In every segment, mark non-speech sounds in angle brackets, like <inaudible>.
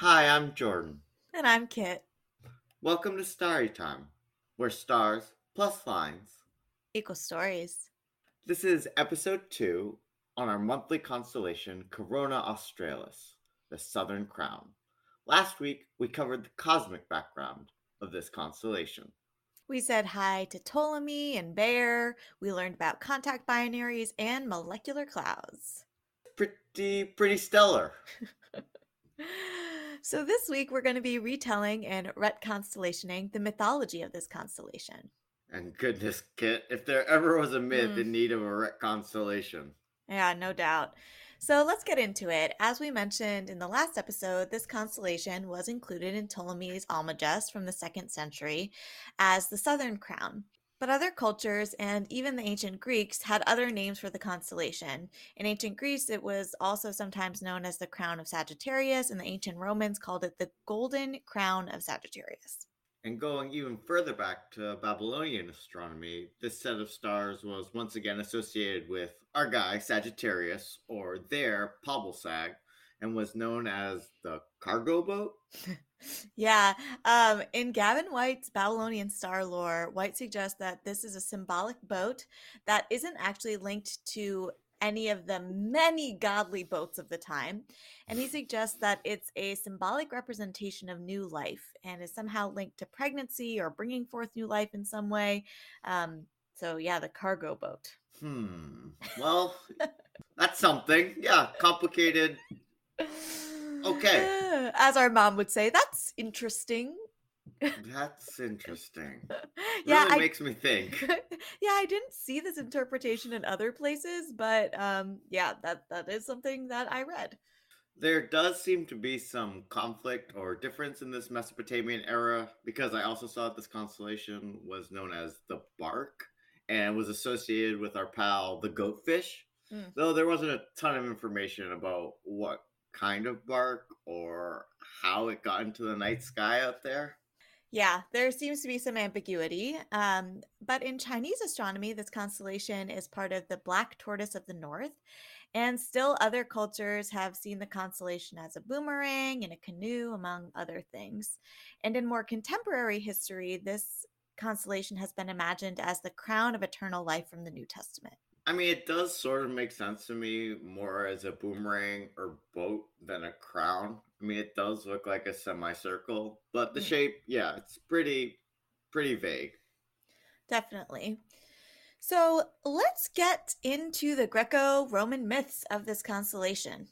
Hi, I'm Jordan. And I'm Kit. Welcome to Starry Time, where stars plus lines equal stories. This is episode two on our monthly constellation Corona Australis, the Southern Crown. Last week, we covered the cosmic background of this constellation. We said hi to Ptolemy and Bayer. We learned about contact binaries and molecular clouds. Pretty, pretty stellar. <laughs> so, this week we're going to be retelling and retconstellationing the mythology of this constellation. And goodness, Kit, if there ever was a myth mm. in need of a retconstellation. Yeah, no doubt. So let's get into it. As we mentioned in the last episode, this constellation was included in Ptolemy's Almagest from the second century as the Southern Crown. But other cultures and even the ancient Greeks had other names for the constellation. In ancient Greece, it was also sometimes known as the Crown of Sagittarius, and the ancient Romans called it the Golden Crown of Sagittarius. And going even further back to Babylonian astronomy, this set of stars was once again associated with our guy Sagittarius, or their Pabilsag, and was known as the cargo boat. <laughs> yeah. Um, in Gavin White's Babylonian star lore, White suggests that this is a symbolic boat that isn't actually linked to any of the many godly boats of the time. And he <sighs> suggests that it's a symbolic representation of new life and is somehow linked to pregnancy or bringing forth new life in some way. Um, so, yeah, the cargo boat. Hmm. <laughs> Well, that's something. Yeah, complicated. Okay. <laughs> As our mom would say, that's interesting. That's interesting. <laughs> yeah, really I, makes me think. <laughs> yeah, I didn't see this interpretation in other places, but um, yeah, that that is something that I read. There does seem to be some conflict or difference in this Mesopotamian era because I also saw that this constellation was known as the Bark and was associated with our pal the goatfish. Mm. Though there wasn't a ton of information about what kind of bark or how it got into the night sky out there. Yeah, there seems to be some ambiguity. Um, but in Chinese astronomy, this constellation is part of the Black Tortoise of the North. And still, other cultures have seen the constellation as a boomerang and a canoe, among other things. And in more contemporary history, this constellation has been imagined as the crown of eternal life from the New Testament. I mean, it does sort of make sense to me more as a boomerang or boat than a crown. I mean, it does look like a semicircle, but the mm. shape, yeah, it's pretty, pretty vague. Definitely. So let's get into the Greco Roman myths of this constellation.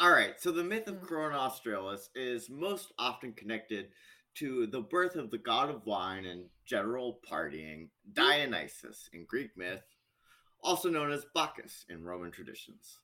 All right. So the myth of mm. Corona Australis is most often connected to the birth of the god of wine and general partying, mm. Dionysus in Greek myth, also known as Bacchus in Roman traditions.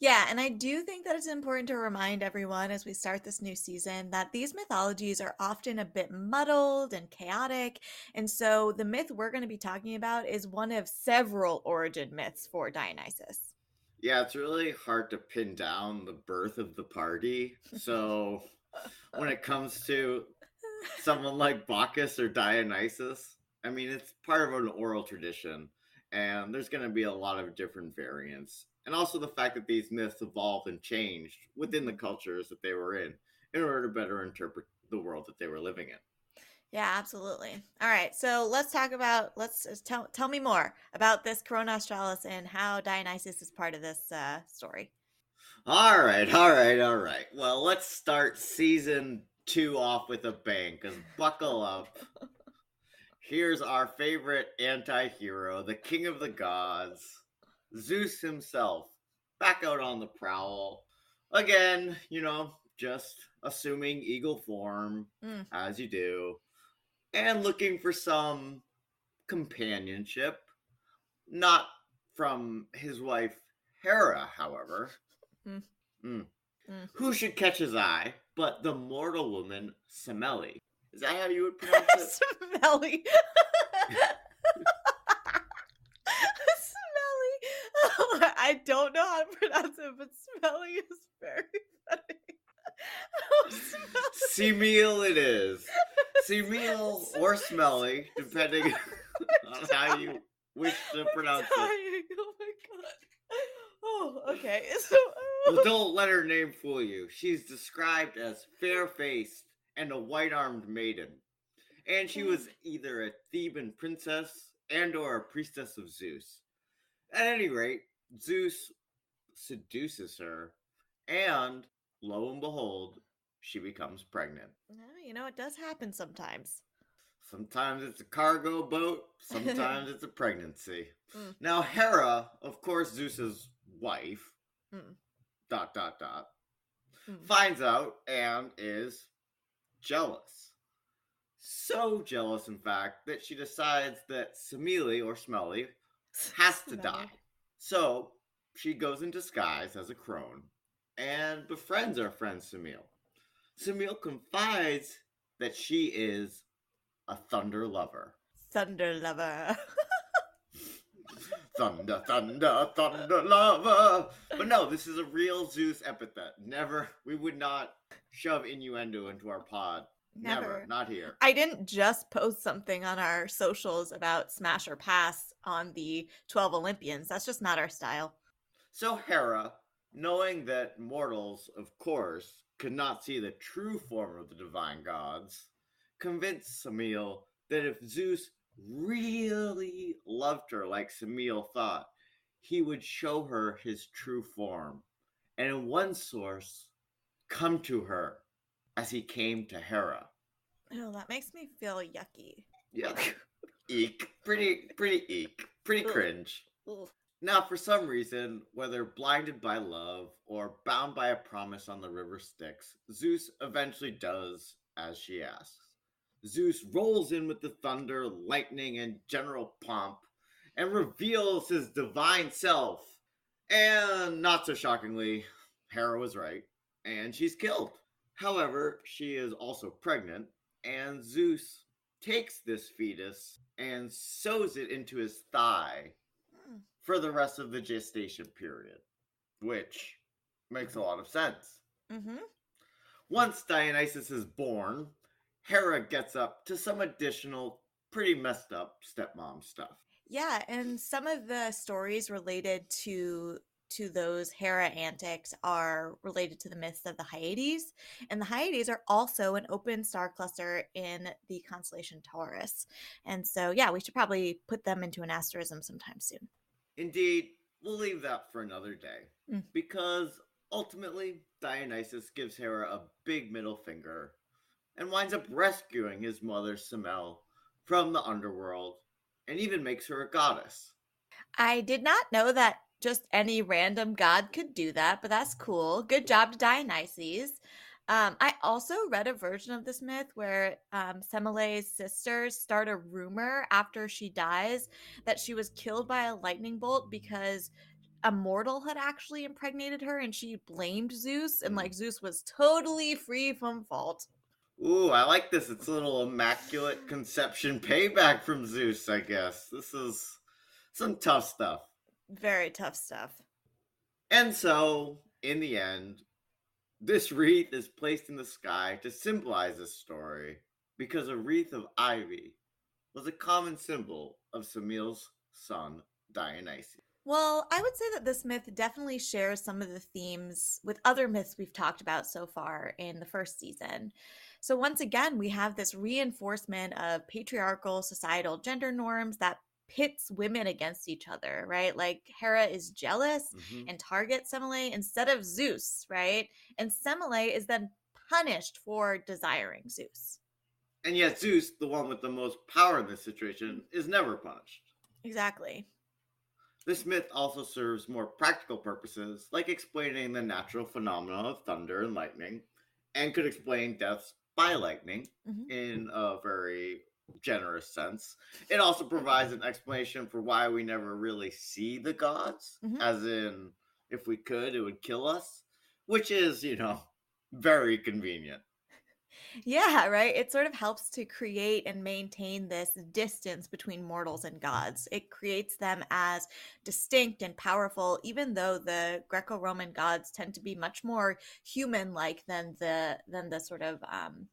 Yeah, and I do think that it's important to remind everyone as we start this new season that these mythologies are often a bit muddled and chaotic. And so the myth we're going to be talking about is one of several origin myths for Dionysus. Yeah, it's really hard to pin down the birth of the party. So <laughs> when it comes to someone like Bacchus or Dionysus, I mean, it's part of an oral tradition and there's going to be a lot of different variants. And also the fact that these myths evolved and changed within the cultures that they were in in order to better interpret the world that they were living in. Yeah absolutely. All right so let's talk about let's uh, tell, tell me more about this corona australis and how dionysus is part of this uh, story. All right all right all right. Well let's start season two off with a bang because buckle up <laughs> Here's our favorite anti hero, the king of the gods, Zeus himself, back out on the prowl. Again, you know, just assuming eagle form, mm. as you do, and looking for some companionship. Not from his wife, Hera, however. Mm. Mm. Who should catch his eye but the mortal woman, Semele? Is that how you would <laughs> pronounce it? Smelly. smelly. <laughs> I don't know how to pronounce it, but smelly is very funny. <laughs> Oh, it is. meal or smelly, depending on how you wish to pronounce it. Oh my god. Oh, okay. So well, don't let her name fool you. She's described as fair faced and a white armed maiden. And she was either a Theban princess and or a priestess of Zeus. At any rate, Zeus seduces her, and lo and behold, she becomes pregnant. You know, it does happen sometimes. Sometimes it's a cargo boat, sometimes <laughs> it's a pregnancy. Mm. Now, Hera, of course, Zeus's wife, Mm. dot, dot, dot, Mm. finds out and is jealous. So jealous, in fact, that she decides that Semele or Smelly has to die. So she goes in disguise as a crone and befriends our friend Semele. Semele confides that she is a thunder lover. Thunder lover. <laughs> Thunder, thunder, thunder lover. But no, this is a real Zeus epithet. Never, we would not shove innuendo into our pod. Never, Never. not here. I didn't just post something on our socials about smash or pass on the 12 Olympians. That's just not our style. So Hera, knowing that mortals, of course, could not see the true form of the divine gods, convinced Semele that if Zeus really loved her like Semele thought, he would show her his true form, and in one source, come to her as he came to Hera. Oh, that makes me feel yucky. Yeah. <laughs> Eek. Pretty, pretty eek. Pretty cringe. Now, for some reason, whether blinded by love or bound by a promise on the river Styx, Zeus eventually does as she asks. Zeus rolls in with the thunder, lightning, and general pomp and reveals his divine self. And not so shockingly, Hera was right, and she's killed. However, she is also pregnant, and Zeus takes this fetus and sews it into his thigh Mm. for the rest of the gestation period, which makes a lot of sense. Mm-hmm. Once Dionysus is born, Hera gets up to some additional, pretty messed up stepmom stuff. Yeah, and some of the stories related to to those Hera antics are related to the myths of the Hyades, and the Hyades are also an open star cluster in the constellation Taurus. And so, yeah, we should probably put them into an asterism sometime soon. Indeed, we'll leave that for another day Mm. because ultimately Dionysus gives Hera a big middle finger and winds up rescuing his mother Semele from the underworld and even makes her a goddess. I did not know that just any random god could do that, but that's cool. Good job to Dionysus. Um, I also read a version of this myth where um, Semele's sisters start a rumor after she dies that she was killed by a lightning bolt because a mortal had actually impregnated her and she blamed Zeus, and like Zeus was totally free from fault. Ooh, I like this. It's a little immaculate conception payback from Zeus, I guess. This is some tough stuff. Very tough stuff. And so, in the end, this <laughs> wreath is placed in the sky to symbolize this story because a wreath of ivy was a common symbol of Semele's son, Dionysus. Well, I would say that this myth definitely shares some of the themes with other myths we've talked about so far in the first season. So, once again, we have this reinforcement of patriarchal societal gender norms that pits women against each other, right? Like Hera is jealous Mhm. and targets Semele instead of Zeus, right? And Semele is then punished for desiring Zeus. And yet, Zeus, the one with the most power in this situation, is never punished. Exactly. This myth also serves more practical purposes, like explaining the natural phenomena of thunder and lightning, and could explain deaths by lightning Mhm. in a very generous sense. It also provides an explanation for why we never really see the gods, Mhm. as in, if we could, it would kill us, which is, you know, very convenient. Yeah, right. It sort of helps to create and maintain this distance between mortals and gods. It creates them as distinct and powerful, even though the Greco-Roman gods tend to be much more human-like than the than the sort of um,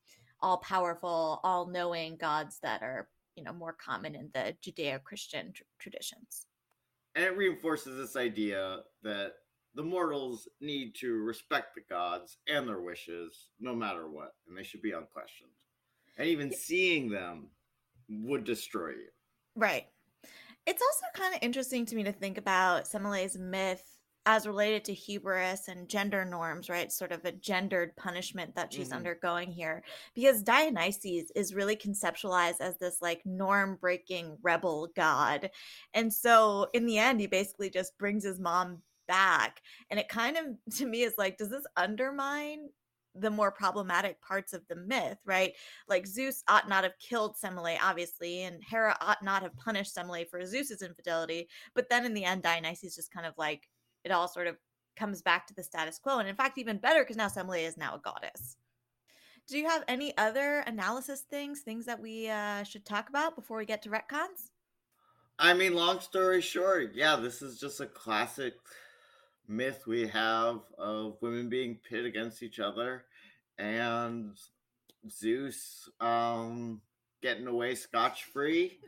all-powerful, all-knowing gods that are you know more common in the Judeo-Christian tr- traditions. And it reinforces this idea that the mortals need to respect the gods and their wishes no matter what, and they should be unquestioned. And even seeing them would destroy you. Right. It's also kind of interesting to me to think about Semele's myth as related to hubris and gender norms, right? Sort of a gendered punishment that she's Mhm. undergoing here. Because Dionysus is really conceptualized as this like norm breaking rebel god. And so in the end, he basically just brings his mom back. And it kind of, <laughs> to me, is like, does this undermine the more problematic parts of the myth, right? Like Zeus ought not have killed Semele, obviously, and Hera ought not have punished Semele for Zeus's infidelity. But then in the end, Dionysus just kind of like it all sort of comes back to the status quo. And in fact, even better because now Semele is now a goddess. Do you have any other analysis things, things that we uh, should talk about before we get to retcons? I mean, long story short, yeah, this is just a classic myth we have of women being pit against each other and Zeus um getting away scotch free.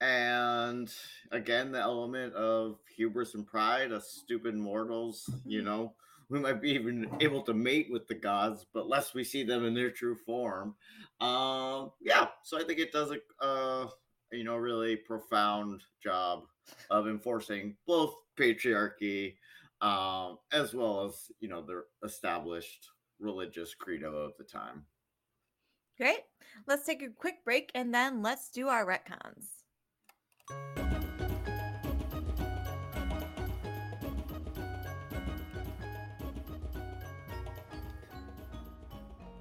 And again, the element of hubris and pride, us stupid mortals, you know, we might be even able to mate with the gods, but lest we see them in their true form. Um, yeah, so I think it does a uh, you know really profound job of enforcing both patriarchy um, as well as you know the established religious credo of the time. Great. Let's take a quick break and then let's do our retcons.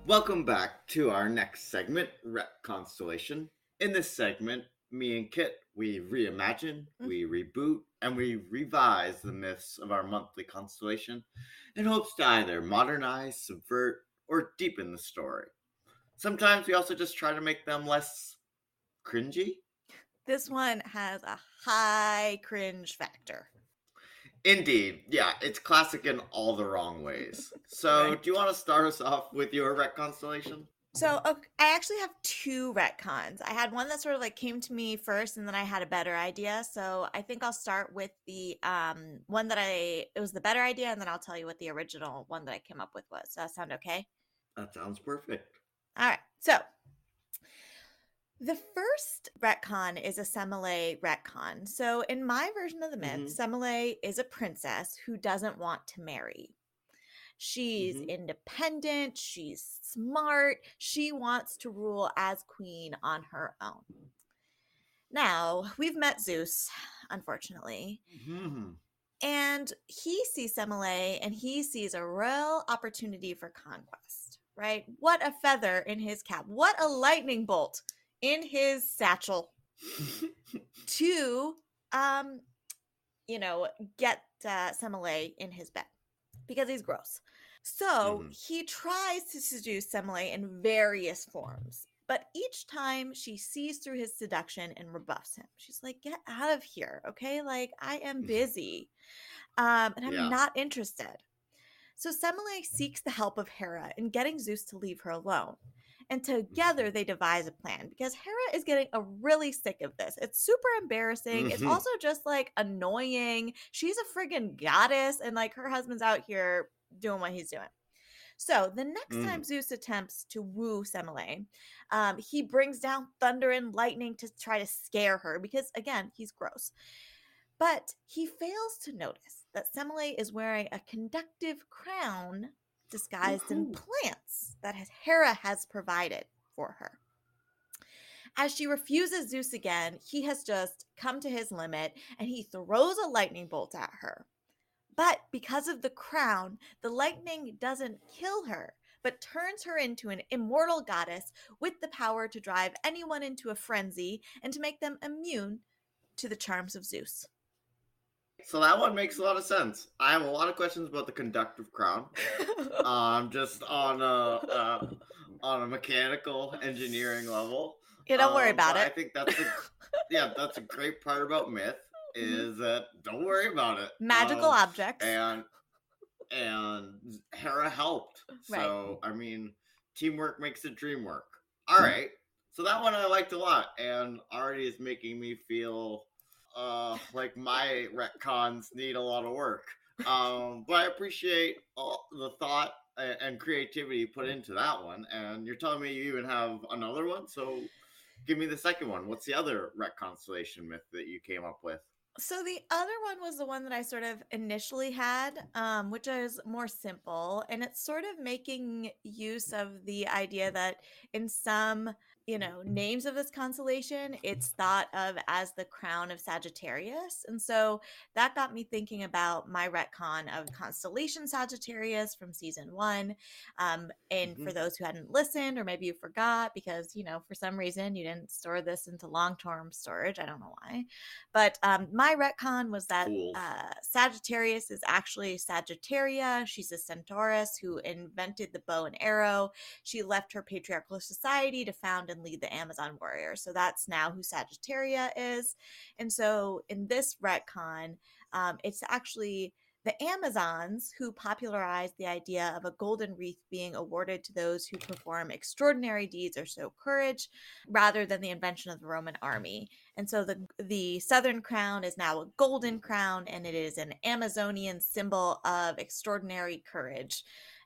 Welcome back to our next segment, Ret Constellation. In this segment, me and Kit, we reimagine, mm. we reboot, and we revise the myths of our monthly constellation in hopes to either modernize, subvert, or deepen the story. Sometimes we also just try to make them less cringy. This one has a high cringe factor. Indeed, yeah, it's classic in all the wrong ways. <laughs> So, Right. do you want to start us off with your Ret Constellation? So ok- I actually have two retcons. I had one that sort of like came to me first, and then I had a better idea. So I think I'll start with the um one that I it was the better idea, and then I'll tell you what the original one that I came up with was. Does that sound okay? That sounds perfect. All right. So the first retcon is a Semele retcon. So in my version of the myth, Mhm. Semele is a princess who doesn't want to marry. She's Mhm. independent, she's smart, she wants to rule as queen on her own. Now, we've met Zeus, unfortunately, Mhm. and he sees Semele and he sees a real opportunity for conquest, right? What a feather in his cap. What a lightning bolt in his satchel <laughs> to um you know, get uh, Semele in his bed because he's gross. So Mhm. he tries to seduce Semele in various forms, but each time she sees through his seduction and rebuffs him. She's like, "Get out of here, okay? Like I am busy, um, and I'm Yeah. not interested." So Semele seeks the help of Hera in getting Zeus to leave her alone. And together they devise a plan because Hera is getting a really sick of this. It's super embarrassing. It's Mhm. also just like annoying. She's a friggin' goddess, and like her husband's out here doing what he's doing. So the next time Zeus attempts to woo Semele, um, he brings down thunder and lightning to try to scare her because, again, he's gross. But he fails to notice that Semele is wearing a conductive crown disguised in Woohoo. That Hera has provided for her. As she refuses Zeus again, he has just come to his limit and he throws a lightning bolt at her. But because of the crown, the lightning doesn't kill her, but turns her into an immortal goddess with the power to drive anyone into a frenzy and to make them immune to the charms of Zeus. So that one makes a lot of sense. I have a lot of questions about the conductive crown. <laughs> Um, just on a uh, on a mechanical engineering level. yeah, don't worry Um, about it. I think that's a, yeah, that's a great part about myth <laughs> is that don't worry about it. Magical Um, objects. and and Hera helped. Right. So I mean, teamwork makes the dream work. All right. So that one I liked a lot, and already is making me feel uh like my retcons need a lot of work. Um, but I appreciate all the thought and creativity put into that one. And you're telling me you even have another one, so give me the second one. What's the other Ret constellation myth that you came up with? So the other one was the one that I sort of initially had, um, which is more simple, and it's sort of making use of the idea that in some, you know, names of this constellation, it's thought of as the crown of Sagittarius, and so that got me thinking about my retcon of constellation Sagittarius from season one. Um, and Mhm. for those who hadn't listened, or maybe you forgot because you know for some reason you didn't store this into long-term storage, I don't know why. But um, my retcon was that Fools. uh, Sagittarius is actually Sagittaria. She's a centaurus who invented the bow and arrow. She left her patriarchal society to found and lead the Amazon warrior. So that's now who Sagittaria is. And so in this retcon, um, it's actually the Amazons who popularized the idea of a golden wreath being awarded to those who perform extraordinary deeds or show courage rather than the invention of the Roman army. And so the the southern crown is now a golden crown and it is an Amazonian symbol of extraordinary courage.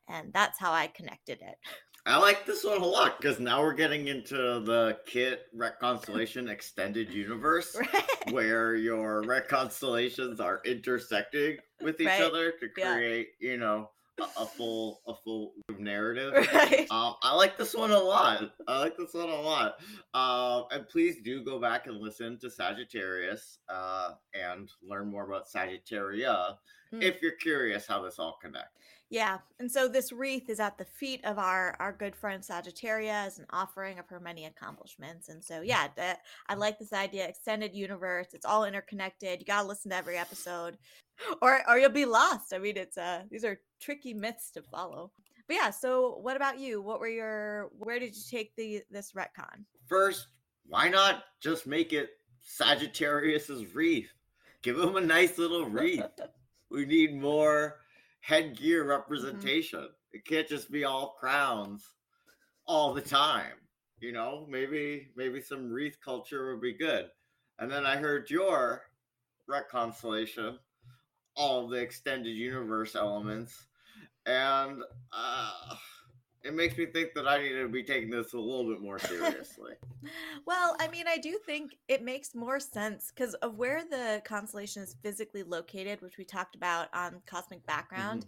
And that's how I connected it. <laughs> I like this one a lot because now we're getting into the Kit Ret Constellation Extended Universe. <laughs> Right. where your ret constellations are intersecting with each Right. other to Yeah. create, you know, a, a full a full narrative. right. Um, I like this one a lot. I like this one a lot. Um, and please do go back and listen to Sagittarius uh, and learn more about Sagittaria Mm. if you're curious how this all connects. Yeah, and so this wreath is at the feet of our our good friend Sagittaria as an offering of her many accomplishments. And so, yeah, that, I like this idea. Extended universe. It's all interconnected. You gotta listen to every episode, or or you'll be lost. I mean, it's uh these are tricky myths to follow. But yeah, so what about you? What were your where did you take the this retcon? First, why not just make it Sagittarius's wreath? Give him a nice little wreath. <laughs> we need more headgear representation. It can't just be all crowns all the time. You know, maybe maybe some wreath culture would be good. And then I heard your Ret constellation, all the extended universe elements, and uh, it makes me think that I need to be taking this a little bit more seriously. <laughs> Well, I mean, I do think it makes more sense because of where the constellation is physically located, which we talked about on Cosmic Background.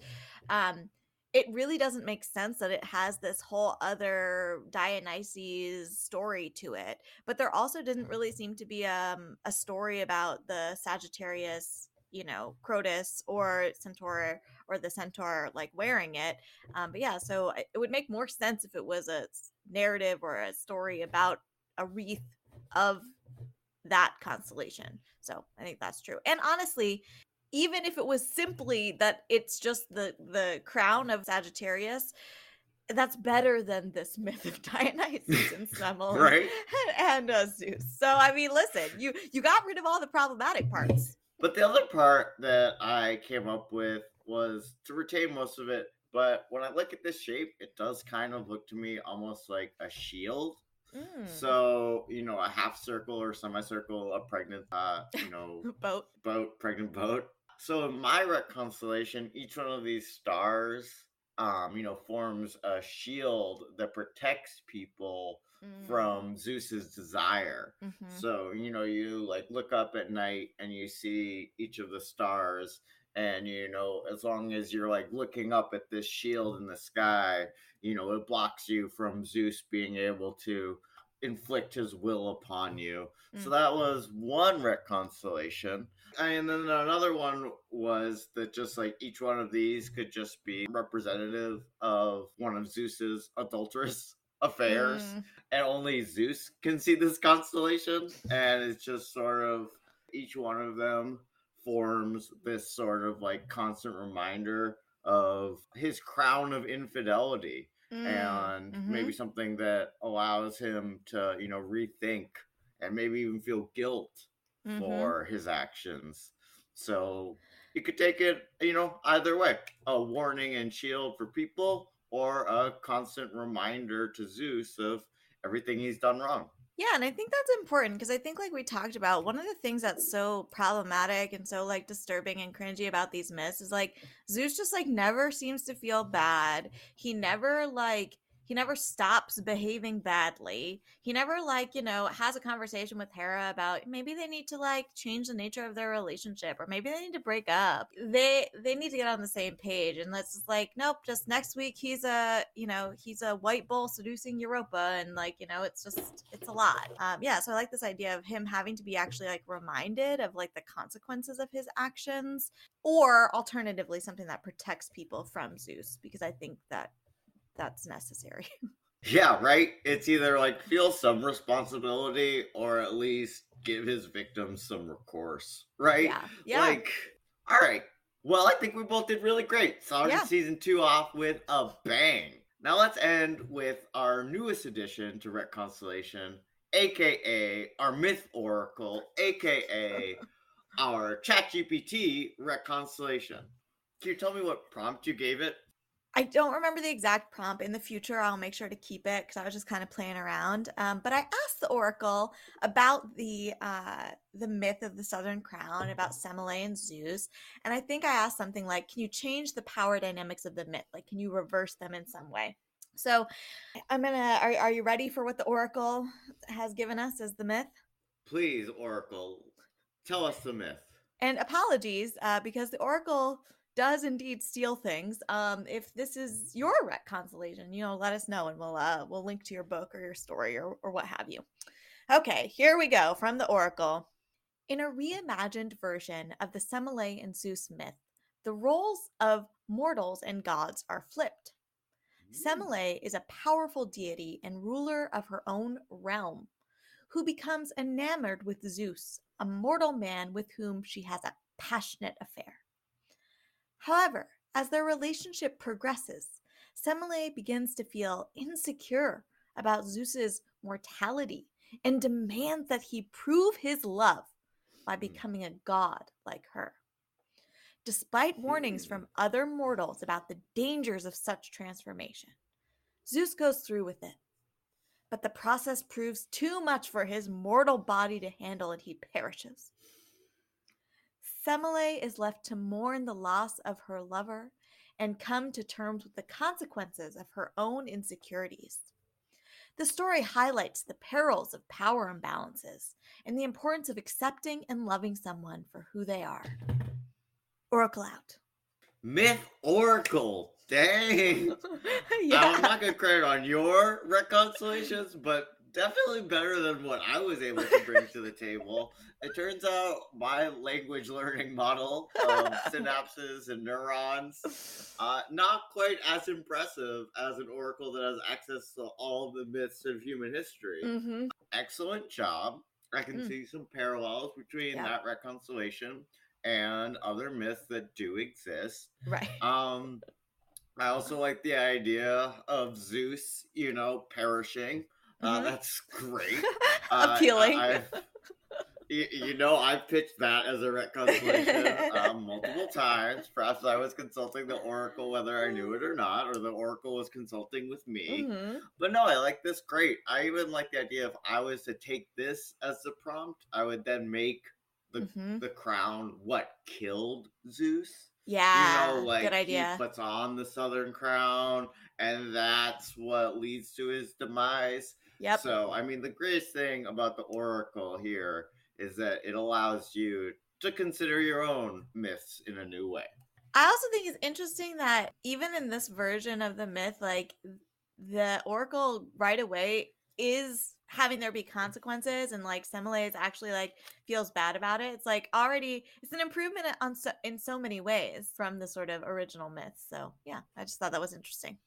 Um, it really doesn't make sense that it has this whole other Dionysus story to it. But there also didn't really seem to be um, a story about the Sagittarius, you know, Crotus or Centaur or the Centaur like wearing it. Um, but yeah, so it would make more sense if it was a narrative or a story about a wreath of that constellation. So I think that's true. And honestly, even if it was simply that it's just the the crown of Sagittarius, that's better than this <laughs> myth of Dionysus and <laughs> Semele Right. <laughs> and uh, Zeus. So I mean, listen, you you got rid of all the problematic parts. But the other part that I came up with was to retain most of it. But when I look at this shape, it does kind of look to me almost like a shield. Mm. So, you know, a half circle or semicircle, a pregnant, uh, you know, <laughs> boat. boat, pregnant boat. So in my ret constellation, each one of these stars, um, you know, forms a shield that protects people From Zeus's desire. Mhm. So, you know, you like look up at night and you see each of the stars, and you know, as long as you're like looking up at this shield in the sky, you know, it blocks you from Zeus being able to inflict his will upon you. So Mm. that was one ret constellation. And then another one was that just like each one of these could just be representative of one of Zeus's adulterous affairs Mm. and only Zeus can see this constellation. And it's just sort of each one of them forms this sort of like constant reminder of his crown of infidelity Mm. and Mhm. maybe something that allows him to, you know, rethink and maybe even feel guilt Mhm. for his actions. So you could take it, you know, either way a warning and shield for people or a constant reminder to Zeus of everything he's done wrong. Yeah, and I think that's important because I think, like we talked about, one of the things that's so problematic and so like disturbing and cringy about these myths is like Zeus just like never seems to feel bad. He never like he never stops behaving badly. He never like, you know, has a conversation with Hera about maybe they need to like change the nature of their relationship or maybe they need to break up. They they need to get on the same page and let's like nope, just next week he's a, you know, he's a white bull seducing Europa and like, you know, it's just it's a lot. Um yeah, so I like this idea of him having to be actually like reminded of like the consequences of his actions or alternatively something that protects people from Zeus because I think that that's necessary. <laughs> Yeah, right. It's either like feel some responsibility or at least give his victims some recourse, right? Yeah. Yeah. Like, all right. Well, I think we both did really great. Started Yeah. season two off with a bang. Now let's end with our newest addition to Ret Constellation, aka our Myth Oracle, aka <laughs> our ChatGPT Ret Constellation. Can you tell me what prompt you gave it? I don't remember the exact prompt. In the future, I'll make sure to keep it because I was just kind of playing around. Um, but I asked the Oracle about the uh, the myth of the Southern Crown, about Semele and Zeus, and I think I asked something like, "Can you change the power dynamics of the myth? Like, can you reverse them in some way?" So, I'm gonna. Are Are you ready for what the Oracle has given us as the myth? Please, Oracle, tell us the myth. And apologies, uh, because the Oracle does indeed steal things. Um, if this is your ret constellation, you know, let us know and we'll uh, we'll link to your book or your story or, or what have you. Okay, here we go from the Oracle. In a reimagined version of the Semele and Zeus myth, the roles of mortals and gods are flipped. Semele is a powerful deity and ruler of her own realm, who becomes enamored with Zeus, a mortal man with whom she has a passionate affair. However, as their relationship progresses, Semele begins to feel insecure about Zeus's mortality and demands that he prove his love by Hmm. becoming a god like her. Despite warnings Hmm. from other mortals about the dangers of such transformation, Zeus goes through with it. But the process proves too much for his mortal body to handle and he perishes. Semele is left to mourn the loss of her lover and come to terms with the consequences of her own insecurities. The story highlights the perils of power imbalances and the importance of accepting and loving someone for who they are. Oracle out. Myth Oracle. Dang. <laughs> yeah. I'm not gonna credit on your retconstellations, but definitely better than what I was able to bring to the table. It turns out my language learning model of <laughs> synapses and neurons uh, not quite as impressive as an oracle that has access to all the myths of human history. hmm Excellent job. I can Mm. see some parallels between Yeah. that retconstellation and other myths that do exist. Right. Um, I also like the idea of Zeus, you know, perishing. Uh, Mhm. That's great. <laughs> Uh, Appealing. I've- you, you know, I've pitched that as a retconstellation um, <laughs> multiple times. Perhaps I was consulting the Oracle whether I knew it or not, or the Oracle was consulting with me. Mhm. But no, I like this great. I even like the idea if I was to take this as the prompt, I would then make the Mhm. the crown what killed Zeus Yeah. you know, like good idea. he puts on the Southern Crown, and that's what leads to his demise. Yep. So, I mean, the greatest thing about the Oracle here is that it allows you to consider your own myths in a new way. I also think it's interesting that even in this version of the myth, like the Oracle right away is having there be consequences, and like Semele is actually like feels bad about it. It's like already it's an improvement on so, in so many ways from the sort of original myth. So yeah, I just thought that was interesting.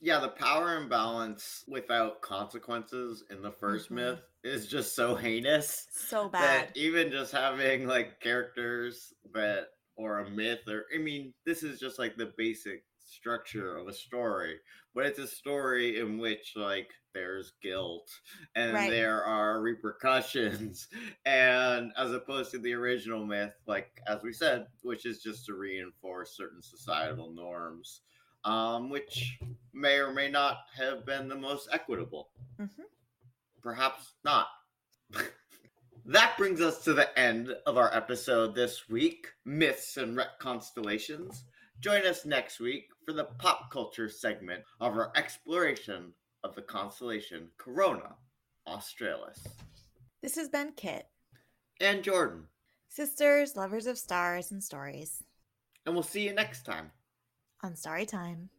Yeah, the power imbalance without consequences in the 1st Mhm. myth is just so heinous. So that bad. even just having like characters that or a myth or I mean this is just like the basic structure of a story but it's a story in which like there's guilt and Right. there are repercussions <laughs> and as opposed to the original myth like as we said which is just to reinforce certain societal norms um which may or may not have been the most equitable Mhm. perhaps not. <laughs> that brings us to the end of our episode this week Myths and Constellations. Join us next week for the pop culture segment of our exploration of the constellation Corona Australis. This has been Kit. And Jordan. Sisters, lovers of stars and stories. And we'll see you next time on Starry Time.